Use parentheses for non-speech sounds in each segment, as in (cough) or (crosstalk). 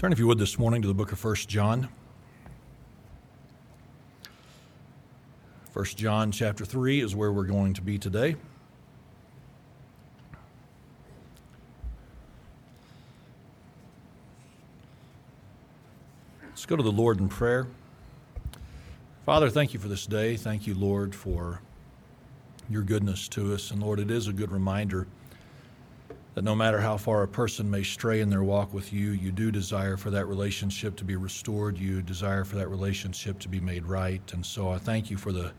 Turn, if you would, this morning to the book of 1 John. 1 John chapter 3 is where we're going to be today. Let's go to the Lord in prayer. Father, thank you for this day. Thank you, Lord, for your goodness to us. And Lord, it is a good reminder that no matter how far a person may stray in their walk with you, you do desire for that relationship to be restored. You desire for that relationship to be made right. And so I thank you for the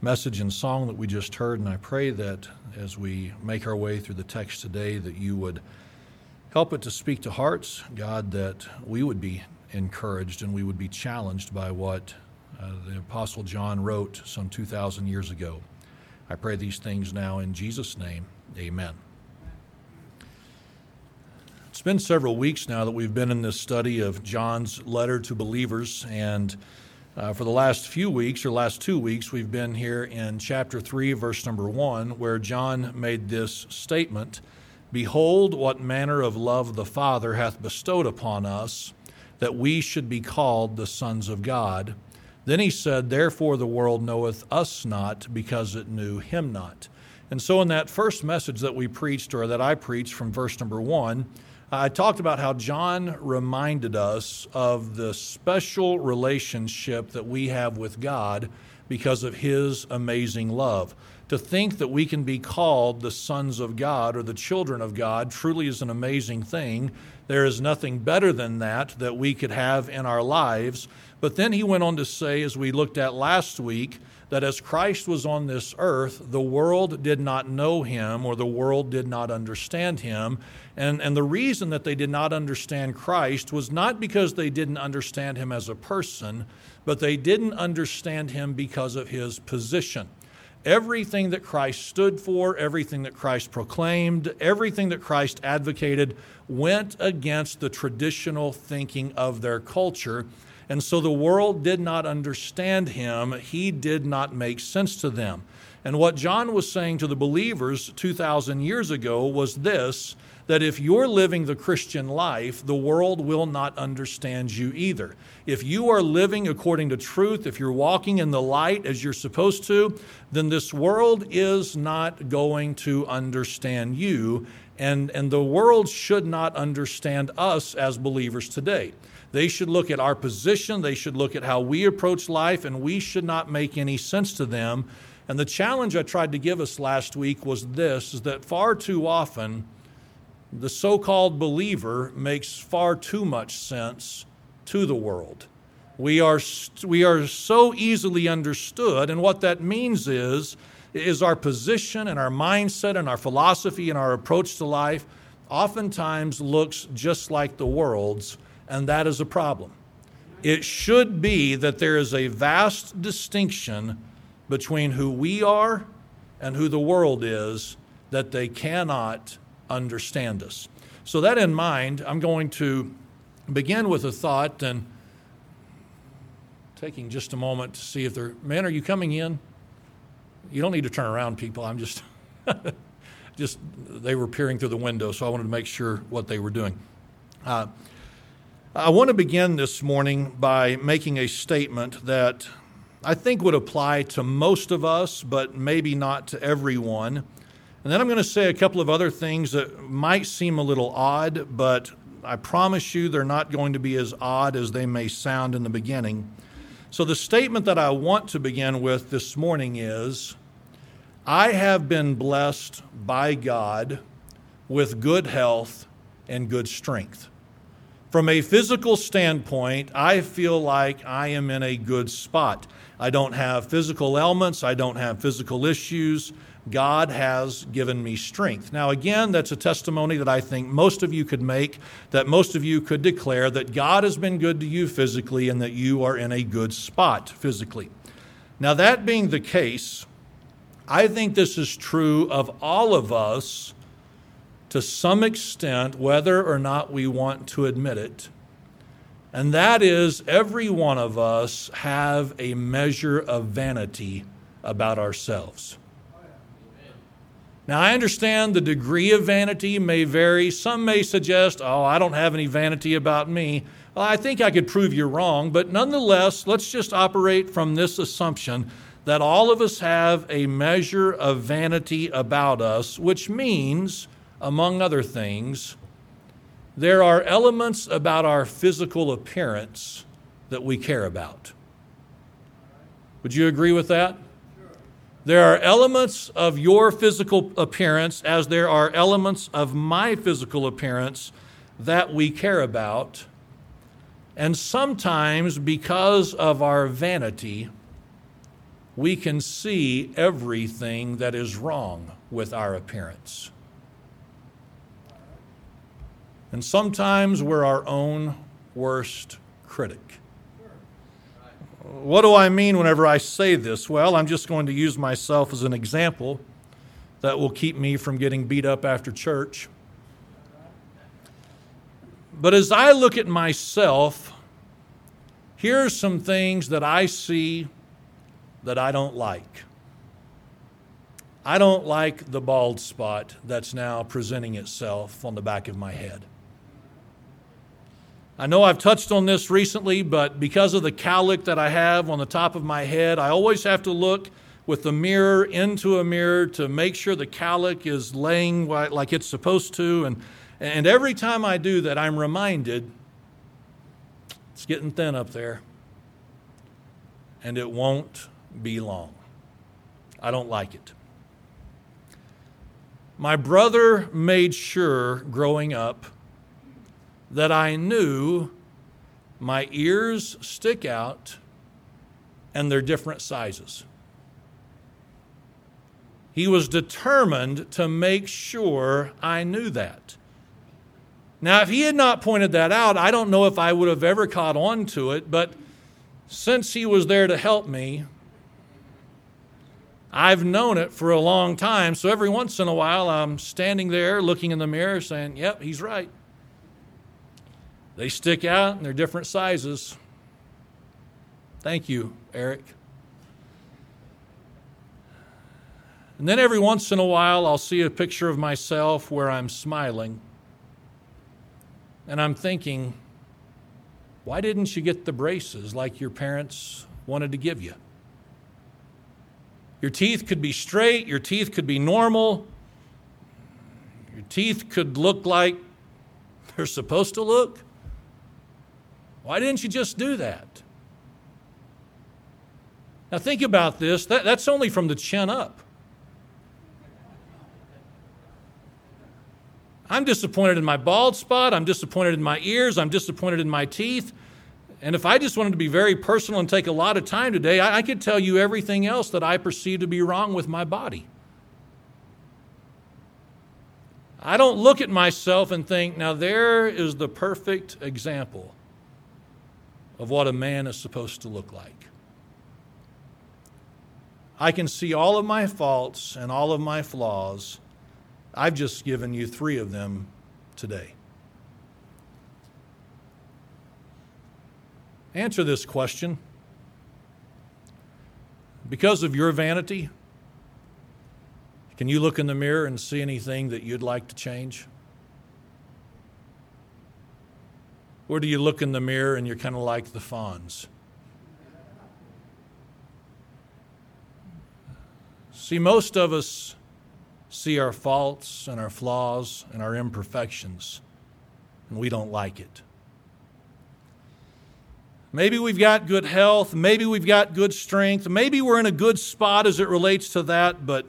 message and song that we just heard. And I pray that as we make our way through the text today, that you would help it to speak to hearts, God, that we would be encouraged and we would be challenged by what uh, the Apostle John wrote some 2,000 years ago. I pray these things now in Jesus' name. Amen. It's been several weeks now that we've been in this study of John's letter to believers, and uh, for the last few weeks, or last two weeks, we've been here in chapter 3, verse number 1, where John made this statement Behold, what manner of love the Father hath bestowed upon us, that we should be called the sons of God. Then he said, Therefore the world knoweth us not, because it knew him not. And so, in that first message that we preached, or that I preached from verse number 1, I talked about how John reminded us of the special relationship that we have with God because of his amazing love. To think that we can be called the sons of God or the children of God truly is an amazing thing. There is nothing better than that that we could have in our lives. But then he went on to say, as we looked at last week, that as Christ was on this earth, the world did not know him or the world did not understand him. And, and the reason that they did not understand Christ was not because they didn't understand him as a person, but they didn't understand him because of his position. Everything that Christ stood for, everything that Christ proclaimed, everything that Christ advocated went against the traditional thinking of their culture. And so the world did not understand him. He did not make sense to them. And what John was saying to the believers 2,000 years ago was this that if you're living the Christian life, the world will not understand you either. If you are living according to truth, if you're walking in the light as you're supposed to, then this world is not going to understand you. And, and the world should not understand us as believers today. They should look at our position, they should look at how we approach life, and we should not make any sense to them. And the challenge I tried to give us last week was this is that far too often the so called believer makes far too much sense to the world. We are, we are so easily understood, and what that means is, is our position and our mindset and our philosophy and our approach to life oftentimes looks just like the world's, and that is a problem. It should be that there is a vast distinction between who we are and who the world is that they cannot understand us. So, that in mind, I'm going to begin with a thought and taking just a moment to see if they're, man, are you coming in? You don't need to turn around, people. I'm just, (laughs) just, they were peering through the window, so I wanted to make sure what they were doing. Uh, I want to begin this morning by making a statement that I think would apply to most of us, but maybe not to everyone. And then I'm going to say a couple of other things that might seem a little odd, but I promise you they're not going to be as odd as they may sound in the beginning. So, the statement that I want to begin with this morning is I have been blessed by God with good health and good strength. From a physical standpoint, I feel like I am in a good spot. I don't have physical ailments, I don't have physical issues. God has given me strength. Now, again, that's a testimony that I think most of you could make, that most of you could declare that God has been good to you physically and that you are in a good spot physically. Now, that being the case, I think this is true of all of us to some extent, whether or not we want to admit it. And that is, every one of us have a measure of vanity about ourselves. Now, I understand the degree of vanity may vary. Some may suggest, oh, I don't have any vanity about me. Well, I think I could prove you're wrong, but nonetheless, let's just operate from this assumption that all of us have a measure of vanity about us, which means, among other things, there are elements about our physical appearance that we care about. Would you agree with that? There are elements of your physical appearance, as there are elements of my physical appearance that we care about. And sometimes, because of our vanity, we can see everything that is wrong with our appearance. And sometimes we're our own worst critic. What do I mean whenever I say this? Well, I'm just going to use myself as an example that will keep me from getting beat up after church. But as I look at myself, here are some things that I see that I don't like. I don't like the bald spot that's now presenting itself on the back of my head. I know I've touched on this recently, but because of the cowlick that I have on the top of my head, I always have to look with the mirror into a mirror to make sure the cowlick is laying like it's supposed to. And, and every time I do that, I'm reminded it's getting thin up there, and it won't be long. I don't like it. My brother made sure growing up that I knew my ears stick out and they're different sizes. He was determined to make sure I knew that. Now, if he had not pointed that out, I don't know if I would have ever caught on to it, but since he was there to help me, I've known it for a long time. So every once in a while, I'm standing there looking in the mirror saying, Yep, he's right. They stick out and they're different sizes. Thank you, Eric. And then every once in a while, I'll see a picture of myself where I'm smiling. And I'm thinking, why didn't you get the braces like your parents wanted to give you? Your teeth could be straight, your teeth could be normal, your teeth could look like they're supposed to look. Why didn't you just do that? Now, think about this. That, that's only from the chin up. I'm disappointed in my bald spot. I'm disappointed in my ears. I'm disappointed in my teeth. And if I just wanted to be very personal and take a lot of time today, I, I could tell you everything else that I perceive to be wrong with my body. I don't look at myself and think, now there is the perfect example of what a man is supposed to look like. I can see all of my faults and all of my flaws. I've just given you three of them today. Answer this question. Because of your vanity, can you look in the mirror and see anything that you'd like to change? Or do you look in the mirror and you're kind of like the Fonz? See, most of us see our faults and our flaws and our imperfections, and we don't like it. Maybe we've got good health, maybe we've got good strength, maybe we're in a good spot as it relates to that, but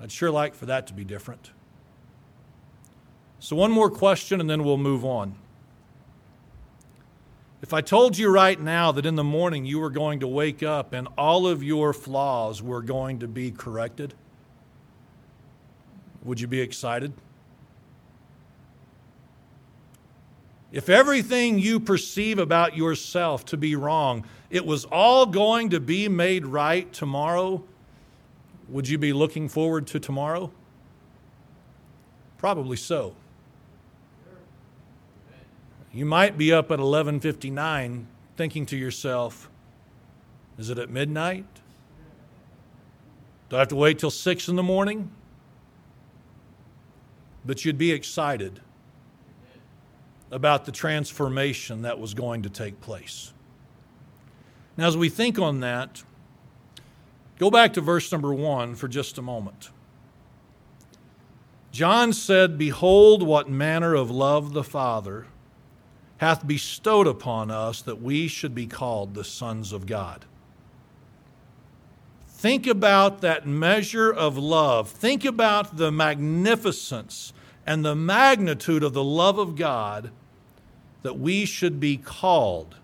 I'd sure like for that to be different. So, one more question and then we'll move on. If I told you right now that in the morning you were going to wake up and all of your flaws were going to be corrected, would you be excited? If everything you perceive about yourself to be wrong, it was all going to be made right tomorrow, would you be looking forward to tomorrow? Probably so. You might be up at 11:59 thinking to yourself, is it at midnight? Do I have to wait till 6 in the morning? But you'd be excited about the transformation that was going to take place. Now, as we think on that, go back to verse number one for just a moment. John said, Behold, what manner of love the Father hath bestowed upon us that we should be called the sons of God. Think about that measure of love. Think about the magnificence and the magnitude of the love of God that we should be called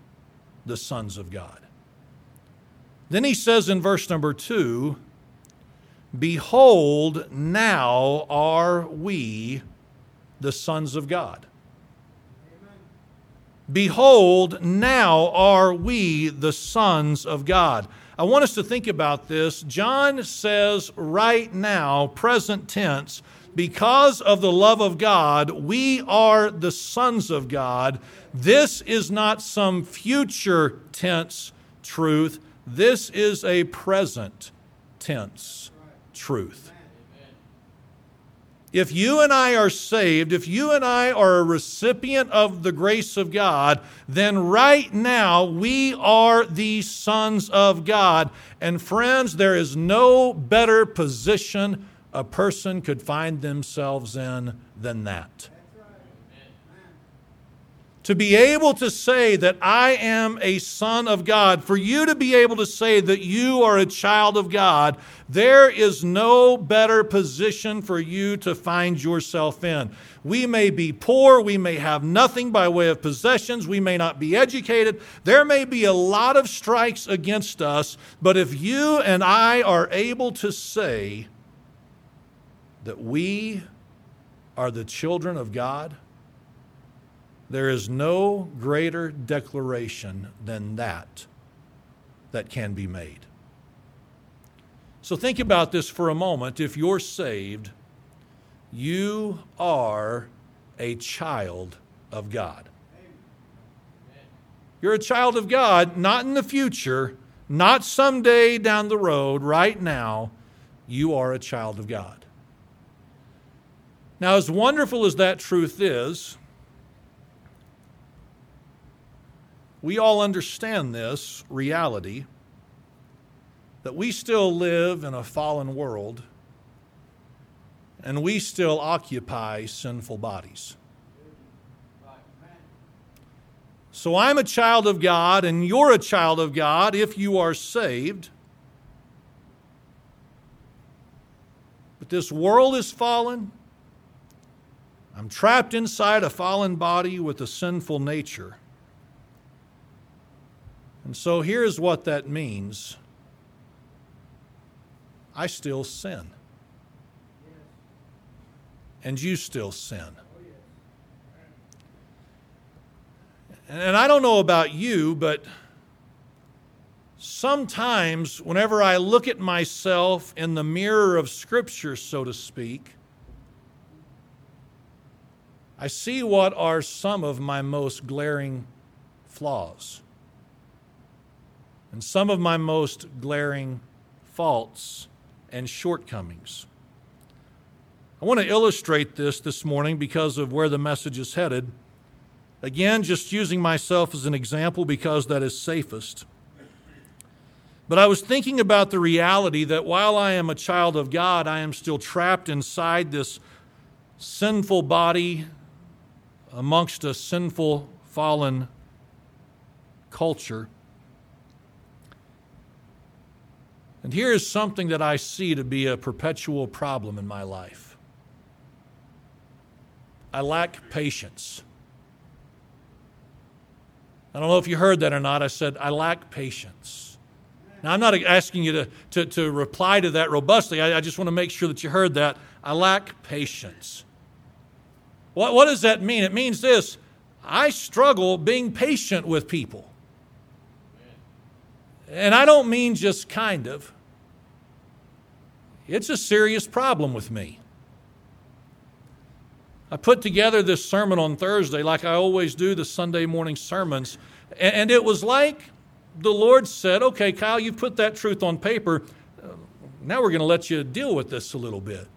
the sons of God. Then he says in verse number two, Behold, now are we the sons of God. Behold, now are we the sons of God. I want us to think about this. John says right now, present tense, because of the love of God, we are the sons of God. This is not some future tense truth, this is a present tense truth. If you and I are saved, if you and I are a recipient of the grace of God, then right now we are the sons of God. And friends, there is no better position a person could find themselves in than that. To be able to say that I am a son of God, for you to be able to say that you are a child of God, there is no better position for you to find yourself in. We may be poor, we may have nothing by way of possessions, we may not be educated, there may be a lot of strikes against us, but if you and I are able to say, that we are the children of God, there is no greater declaration than that that can be made. So think about this for a moment. If you're saved, you are a child of God. You're a child of God, not in the future, not someday down the road, right now. You are a child of God. Now, as wonderful as that truth is, we all understand this reality that we still live in a fallen world and we still occupy sinful bodies. So I'm a child of God, and you're a child of God if you are saved. But this world is fallen. I'm trapped inside a fallen body with a sinful nature. And so here's what that means I still sin. And you still sin. And I don't know about you, but sometimes whenever I look at myself in the mirror of Scripture, so to speak, I see what are some of my most glaring flaws and some of my most glaring faults and shortcomings. I want to illustrate this this morning because of where the message is headed. Again, just using myself as an example because that is safest. But I was thinking about the reality that while I am a child of God, I am still trapped inside this sinful body amongst a sinful, fallen culture. And here is something that I see to be a perpetual problem in my life I lack patience. I don't know if you heard that or not. I said, I lack patience. Now, I'm not asking you to, to, to reply to that robustly. I, I just want to make sure that you heard that. I lack patience. What, what does that mean? It means this I struggle being patient with people. And I don't mean just kind of, it's a serious problem with me. I put together this sermon on Thursday, like I always do the Sunday morning sermons, and it was like the Lord said, Okay, Kyle, you've put that truth on paper. Now we're going to let you deal with this a little bit.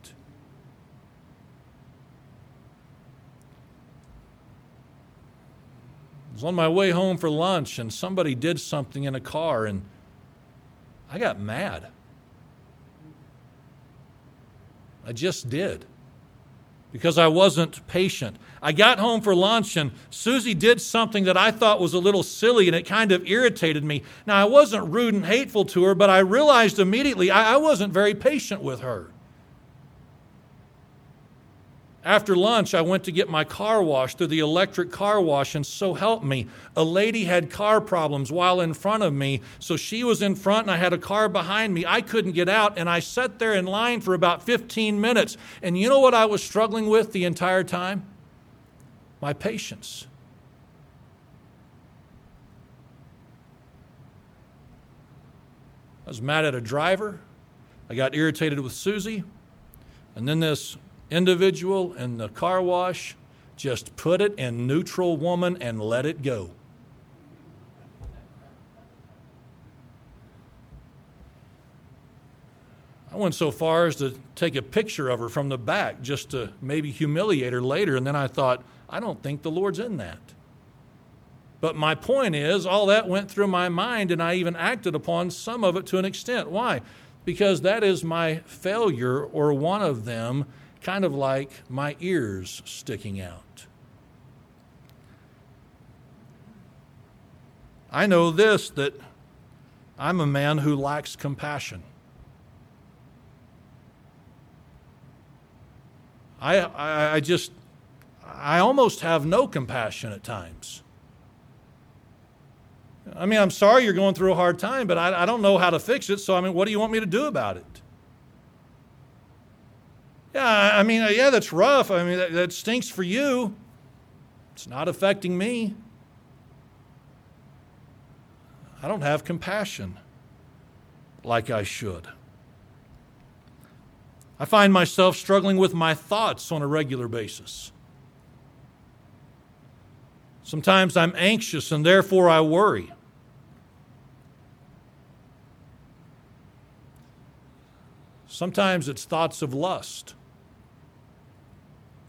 I was on my way home for lunch and somebody did something in a car and I got mad. I just did because I wasn't patient. I got home for lunch and Susie did something that I thought was a little silly and it kind of irritated me. Now, I wasn't rude and hateful to her, but I realized immediately I, I wasn't very patient with her. After lunch, I went to get my car washed through the electric car wash, and so help me. A lady had car problems while in front of me, so she was in front and I had a car behind me. I couldn't get out, and I sat there in line for about 15 minutes. And you know what I was struggling with the entire time? My patience. I was mad at a driver. I got irritated with Susie. And then this individual in the car wash, just put it in neutral woman and let it go. I went so far as to take a picture of her from the back just to maybe humiliate her later, and then I thought, I don't think the Lord's in that. But my point is, all that went through my mind, and I even acted upon some of it to an extent. Why? Because that is my failure, or one of them, kind of like my ears sticking out. I know this that I'm a man who lacks compassion. I, I, I, just, I almost have no compassion at times. I mean, I'm sorry you're going through a hard time, but I, I don't know how to fix it, so I mean, what do you want me to do about it? Yeah, I mean, uh, yeah, that's rough. I mean, that, that stinks for you. It's not affecting me. I don't have compassion like I should. I find myself struggling with my thoughts on a regular basis. Sometimes I'm anxious and therefore I worry. Sometimes it's thoughts of lust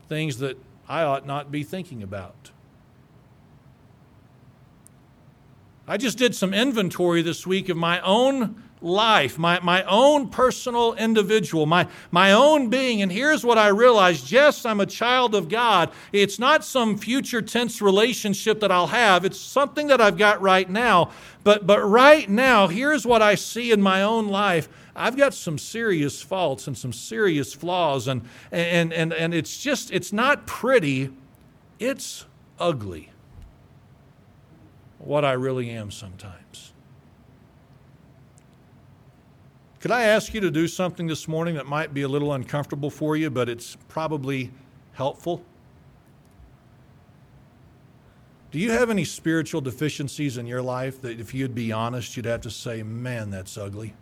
things that I ought not be thinking about. I just did some inventory this week of my own life, my, my own personal individual, my, my own being. And here's what I realized yes, I'm a child of God. It's not some future tense relationship that I'll have, it's something that I've got right now. But, but right now, here's what I see in my own life. I've got some serious faults and some serious flaws, and, and, and, and it's just, it's not pretty, it's ugly. What I really am sometimes. Could I ask you to do something this morning that might be a little uncomfortable for you, but it's probably helpful? Do you have any spiritual deficiencies in your life that, if you'd be honest, you'd have to say, man, that's ugly?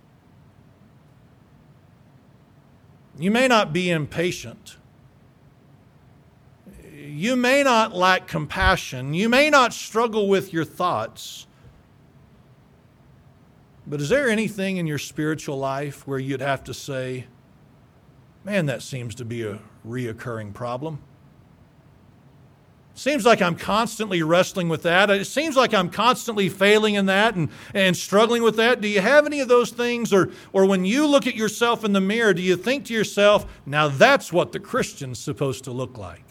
You may not be impatient. You may not lack compassion. You may not struggle with your thoughts. But is there anything in your spiritual life where you'd have to say, man, that seems to be a reoccurring problem? Seems like I'm constantly wrestling with that. It seems like I'm constantly failing in that and, and struggling with that. Do you have any of those things? Or, or when you look at yourself in the mirror, do you think to yourself, now that's what the Christian's supposed to look like?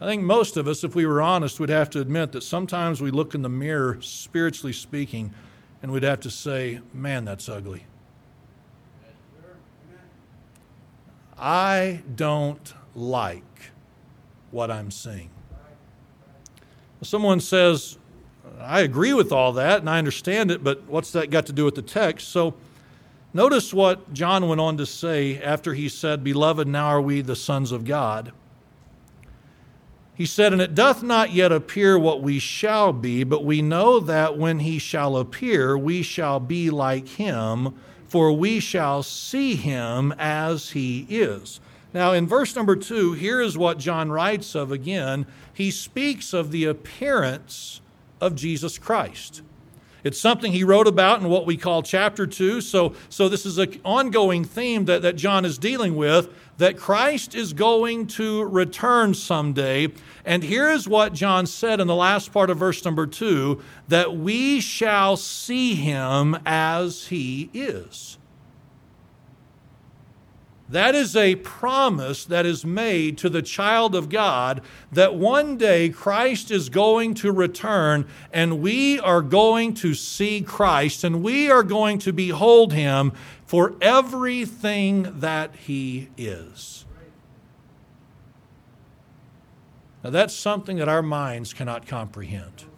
I think most of us, if we were honest, would have to admit that sometimes we look in the mirror, spiritually speaking, and we'd have to say, man, that's ugly. I don't like what I'm seeing. Someone says, I agree with all that and I understand it, but what's that got to do with the text? So notice what John went on to say after he said, Beloved, now are we the sons of God. He said, And it doth not yet appear what we shall be, but we know that when he shall appear, we shall be like him for we shall see him as he is. Now, in verse number two, here is what John writes of again. He speaks of the appearance of Jesus Christ. It's something he wrote about in what we call chapter 2. So, so this is an ongoing theme that, that John is dealing with that Christ is going to return someday. And here is what John said in the last part of verse number 2 that we shall see him as he is. That is a promise that is made to the child of God that one day Christ is going to return and we are going to see Christ and we are going to behold him for everything that he is. Now, that's something that our minds cannot comprehend.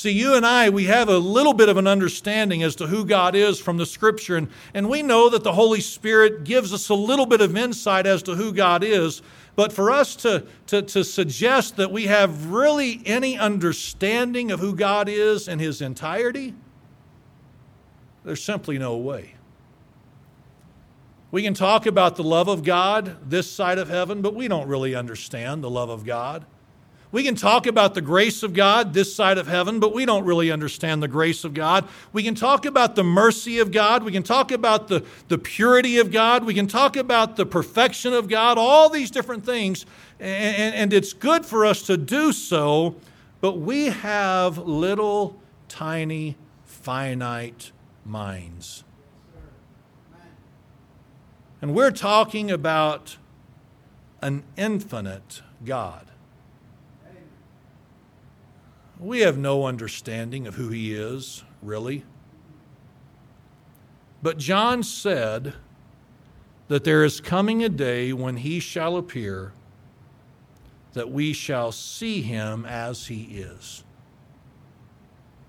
See, you and I, we have a little bit of an understanding as to who God is from the scripture, and, and we know that the Holy Spirit gives us a little bit of insight as to who God is. But for us to, to, to suggest that we have really any understanding of who God is in His entirety, there's simply no way. We can talk about the love of God this side of heaven, but we don't really understand the love of God. We can talk about the grace of God this side of heaven, but we don't really understand the grace of God. We can talk about the mercy of God. We can talk about the, the purity of God. We can talk about the perfection of God, all these different things. And, and it's good for us to do so, but we have little, tiny, finite minds. And we're talking about an infinite God. We have no understanding of who he is, really. But John said that there is coming a day when he shall appear that we shall see him as he is.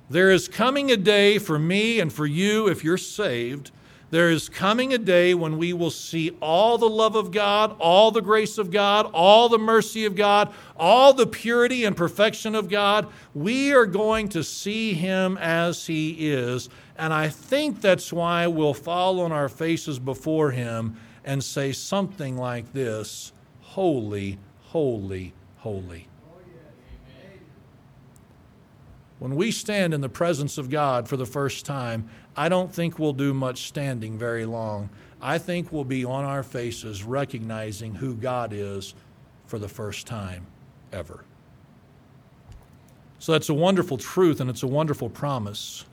There is coming a day for me and for you, if you're saved, there is coming a day when we will see all the love of God, all the grace of God, all the mercy of God, all the purity and perfection of God. We are going to see Him as He is. And I think that's why we'll fall on our faces before Him and say something like this Holy, holy, holy. When we stand in the presence of God for the first time, I don't think we'll do much standing very long. I think we'll be on our faces recognizing who God is for the first time ever. So that's a wonderful truth and it's a wonderful promise.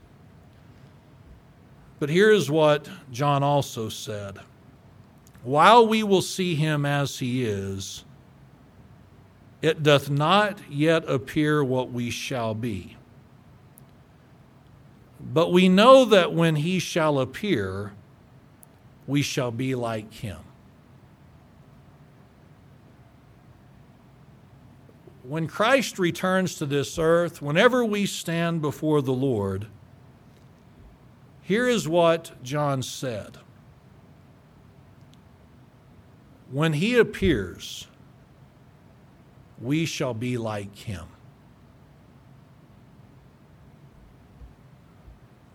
But here's what John also said While we will see him as he is, it doth not yet appear what we shall be. But we know that when he shall appear, we shall be like him. When Christ returns to this earth, whenever we stand before the Lord, here is what John said. When he appears, we shall be like him.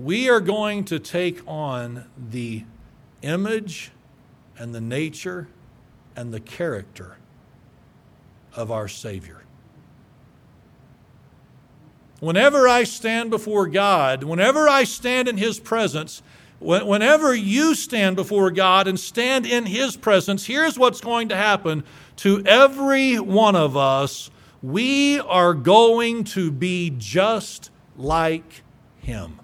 We are going to take on the image and the nature and the character of our Savior. Whenever I stand before God, whenever I stand in His presence, whenever you stand before God and stand in His presence, here's what's going to happen to every one of us. We are going to be just like Him.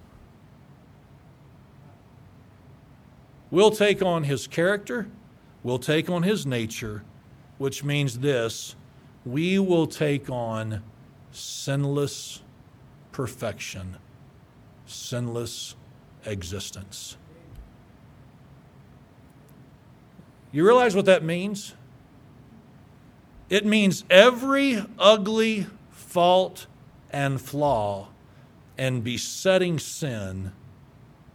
We'll take on his character, we'll take on his nature, which means this we will take on sinless perfection, sinless existence. You realize what that means? It means every ugly fault and flaw and besetting sin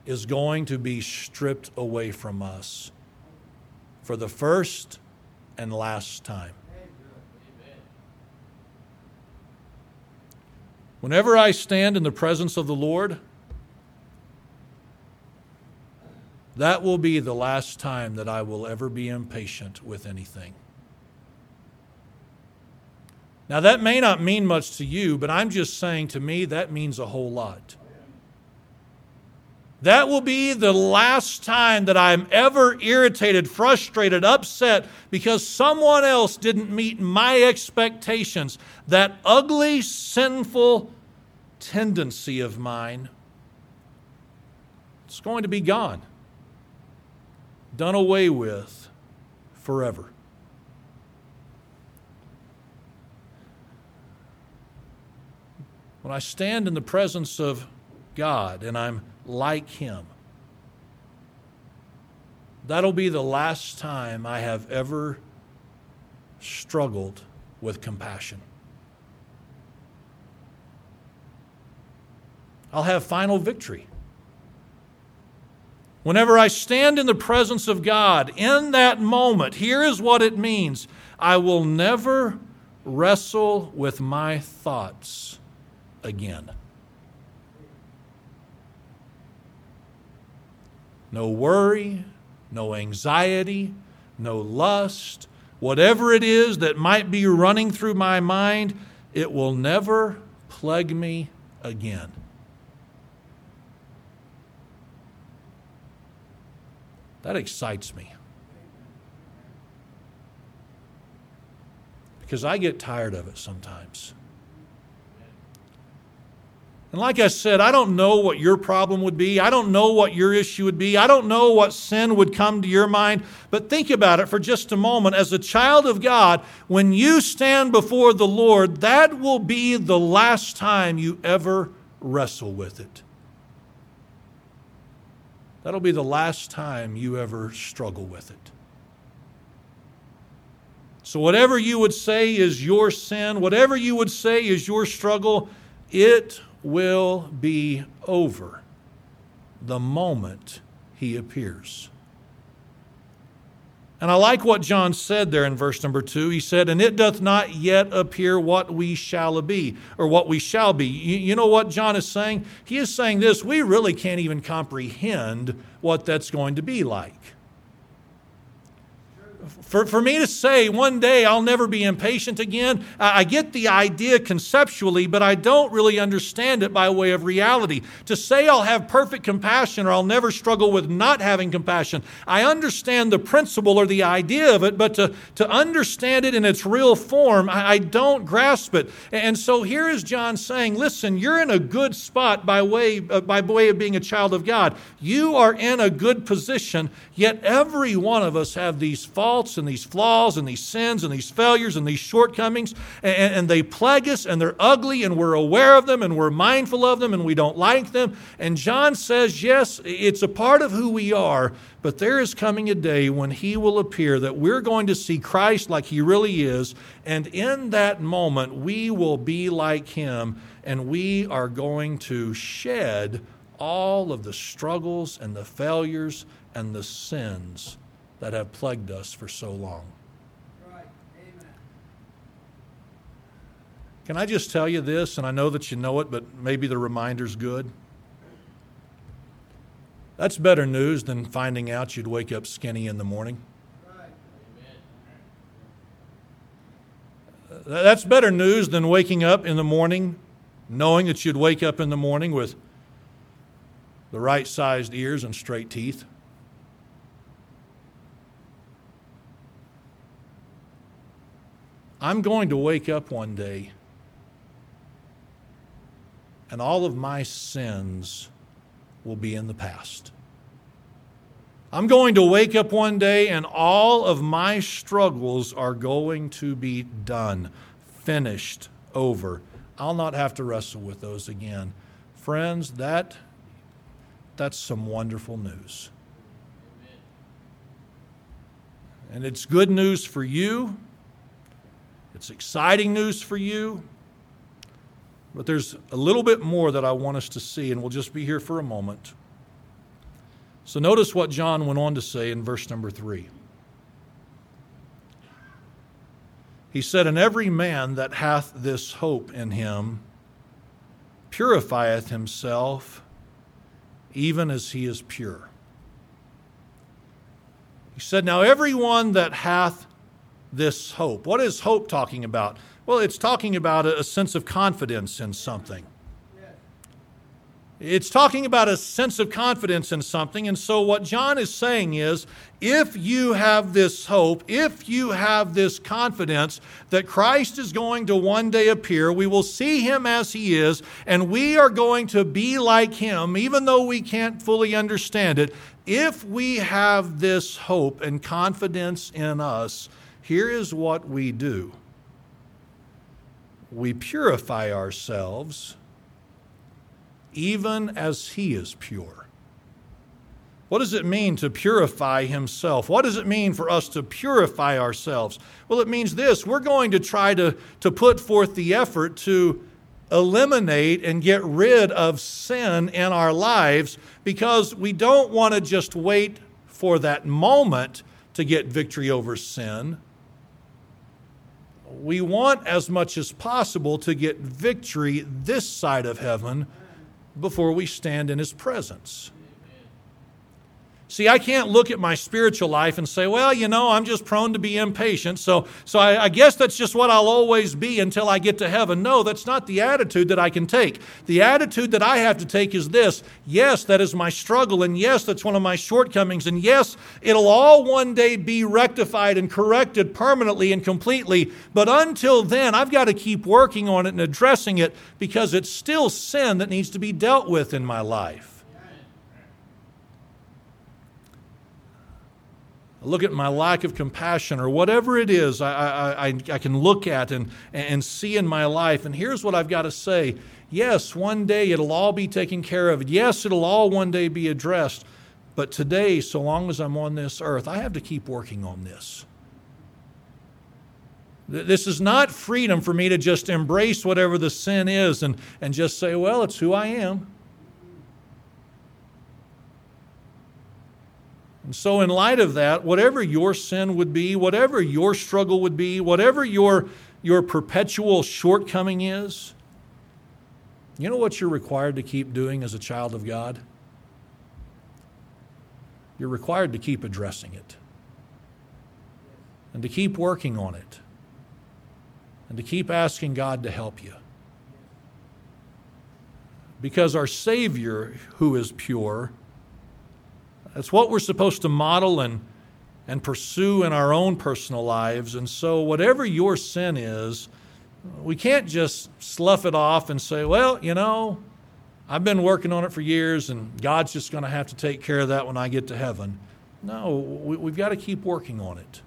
is going to be stripped away from us for the first and last time. Whenever I stand in the presence of the Lord, that will be the last time that I will ever be impatient with anything. Now, that may not mean much to you, but I'm just saying to me that means a whole lot. That will be the last time that I'm ever irritated, frustrated, upset because someone else didn't meet my expectations. That ugly, sinful tendency of mine, it's going to be gone, done away with forever. When I stand in the presence of God and I'm like him. That'll be the last time I have ever struggled with compassion. I'll have final victory. Whenever I stand in the presence of God, in that moment, here is what it means I will never wrestle with my thoughts again. No worry, no anxiety, no lust, whatever it is that might be running through my mind, it will never plague me again. That excites me. Because I get tired of it sometimes. And like I said, I don't know what your problem would be. I don't know what your issue would be. I don't know what sin would come to your mind. But think about it for just a moment. As a child of God, when you stand before the Lord, that will be the last time you ever wrestle with it. That'll be the last time you ever struggle with it. So, whatever you would say is your sin, whatever you would say is your struggle, it will be over the moment he appears. And I like what John said there in verse number two. He said, And it doth not yet appear what we shall be, or what we shall be. You, you, know what John is saying? He is saying this we really can't even comprehend what that's going to be like. For, for me to say one day I'll never be impatient again, I get the idea conceptually, but I don't really understand it by way of reality. To say I'll have perfect compassion or I'll never struggle with not having compassion, I understand the principle or the idea of it, but to, to understand it in its real form, I, I don't grasp it. And so here is John saying, listen, you're in a good spot by way, uh, by way of being a child of God. You are in a good position, yet every one of us have these faults and these flaws and these sins and these failures and these shortcomings, and, and they plague us and they're ugly and we're aware of them and we're mindful of them and we don't like them. And John says, yes, it's a part of who we are, but there is coming a day when he will appear that we're going to see Christ like he really is, and in that moment we will be like him and we are going to shed all of the struggles and the failures and the sins that have plagued us for so long. Can I just tell you this, and I know that you know it, but maybe the reminder's good? That's better news than finding out you'd wake up skinny in the morning. That's better news than waking up in the morning knowing that you'd wake up in the morning with the right sized ears and straight teeth. I'm going to wake up one day and all of my sins will be in the past. I'm going to wake up one day and all of my struggles are going to be done, finished, over. I'll not have to wrestle with those again. Friends, that that's some wonderful news. And it's good news for you it's exciting news for you, but there's a little bit more that I want us to see, and we'll just be here for a moment. So notice what John went on to say in verse number three. He said, And every man that hath this hope in him purifieth himself even as he is pure. He said, Now everyone that hath this hope. What is hope talking about? Well, it's talking about a sense of confidence in something. It's talking about a sense of confidence in something. And so, what John is saying is if you have this hope, if you have this confidence that Christ is going to one day appear, we will see him as he is, and we are going to be like him, even though we can't fully understand it. If we have this hope and confidence in us, here is what we do we purify ourselves even as he is pure. What does it mean to purify himself? What does it mean for us to purify ourselves? Well, it means this we're going to try to, to put forth the effort to eliminate and get rid of sin in our lives because we don't want to just wait for that moment to get victory over sin. We want as much as possible to get victory this side of heaven before we stand in His presence. See, I can't look at my spiritual life and say, well, you know, I'm just prone to be impatient, so, so I, I, guess that's just what I'll always be until I get to heaven. No, that's not the attitude that I can take. The attitude that I have to take is this yes, that is my struggle, and yes, that's one of my shortcomings, and yes, it'll all one day be rectified and corrected permanently and completely, but until then, I've got to keep working on it and addressing it because it's still sin that needs to be dealt with in my life. Look at my lack of compassion or whatever it is I, I, I, can look at and, and see in my life. And here's what I've got to say yes, one day it'll all be taken care of. Yes, it'll all one day be addressed. But today, so long as I'm on this earth, I have to keep working on this. This is not freedom for me to just embrace whatever the sin is and, and just say, well, it's who I am. And so, in light of that, whatever your sin would be, whatever your struggle would be, whatever your, your perpetual shortcoming is, you know what you're required to keep doing as a child of God? You're required to keep addressing it and to keep working on it and to keep asking God to help you. Because our Savior, who is pure, that's what we're supposed to model and, and pursue in our own personal lives. And so, whatever your sin is, we can't just slough it off and say, well, you know, I've been working on it for years and God's just going to have to take care of that when I get to heaven. No, we, have got to keep working on it.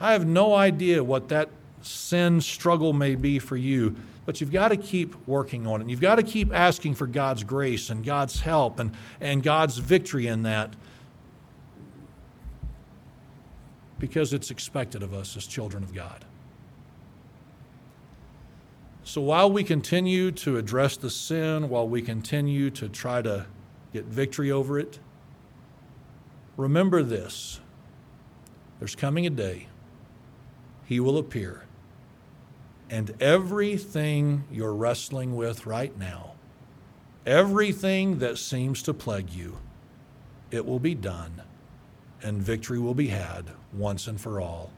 I have no idea what that sin struggle may be for you. But you've got to keep working on it. You've got to keep asking for God's grace and God's help and, and God's victory in that because it's expected of us as children of God. So while we continue to address the sin, while we continue to try to get victory over it, remember this there's coming a day, He will appear and everything you're wrestling with right now, everything that seems to plague you, it will be done and victory will be had once and for all.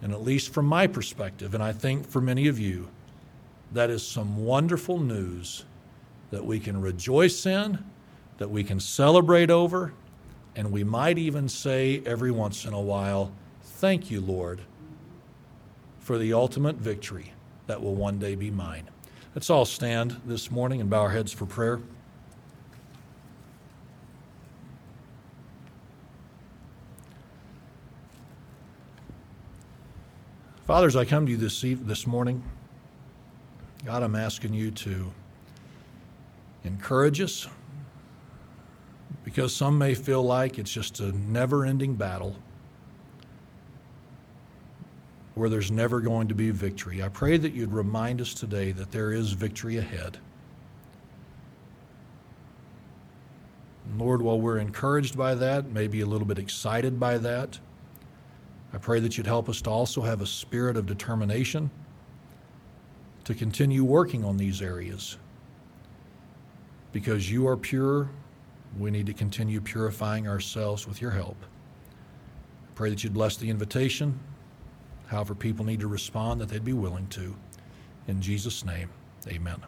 And at least from my perspective, and I think for many of you, that is some wonderful news that we can rejoice in, that we can celebrate over, and we might even say every once in a while, Thank you, Lord for the ultimate victory that will one day be mine. Let's all stand this morning and bow our heads for prayer. Fathers, I come to you this, this morning. God, I'm asking you to encourage us because some may feel like it's just a never ending battle where there's never going to be victory. I pray that you'd remind us today that there is victory ahead. Lord, while we're encouraged by that, maybe a little bit excited by that, I pray that you'd help us to also have a spirit of determination to continue working on these areas. Because you are pure, we need to continue purifying ourselves with your help. I Pray that you'd bless the invitation. However, people need to respond, that they'd be willing to. In Jesus' name, amen.